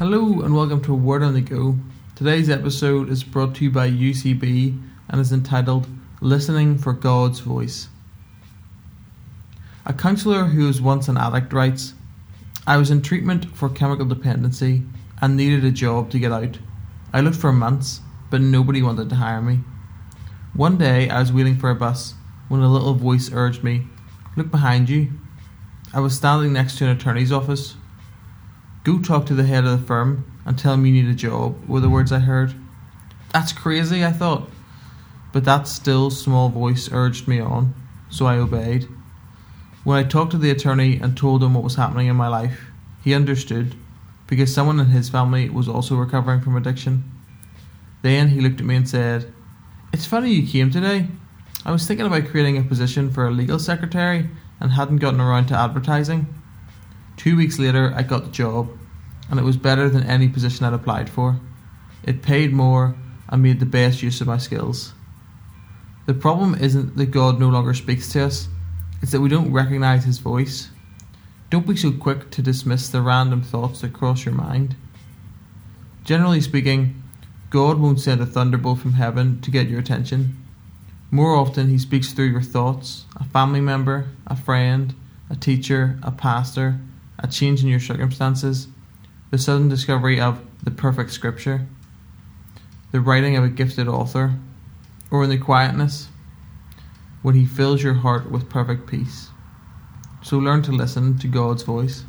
Hello and welcome to Word on the Go. Today's episode is brought to you by UCB and is entitled Listening for God's Voice. A counsellor who was once an addict writes I was in treatment for chemical dependency and needed a job to get out. I looked for months, but nobody wanted to hire me. One day I was waiting for a bus when a little voice urged me, Look behind you. I was standing next to an attorney's office Go talk to the head of the firm and tell him you need a job, were the words I heard. That's crazy, I thought. But that still small voice urged me on, so I obeyed. When I talked to the attorney and told him what was happening in my life, he understood, because someone in his family was also recovering from addiction. Then he looked at me and said, It's funny you came today. I was thinking about creating a position for a legal secretary and hadn't gotten around to advertising. Two weeks later, I got the job, and it was better than any position I'd applied for. It paid more and made the best use of my skills. The problem isn't that God no longer speaks to us, it's that we don't recognize His voice. Don't be so quick to dismiss the random thoughts that cross your mind. Generally speaking, God won't send a thunderbolt from heaven to get your attention. More often, He speaks through your thoughts, a family member, a friend, a teacher, a pastor, a change in your circumstances, the sudden discovery of the perfect scripture, the writing of a gifted author, or in the quietness when He fills your heart with perfect peace. So learn to listen to God's voice.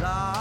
啦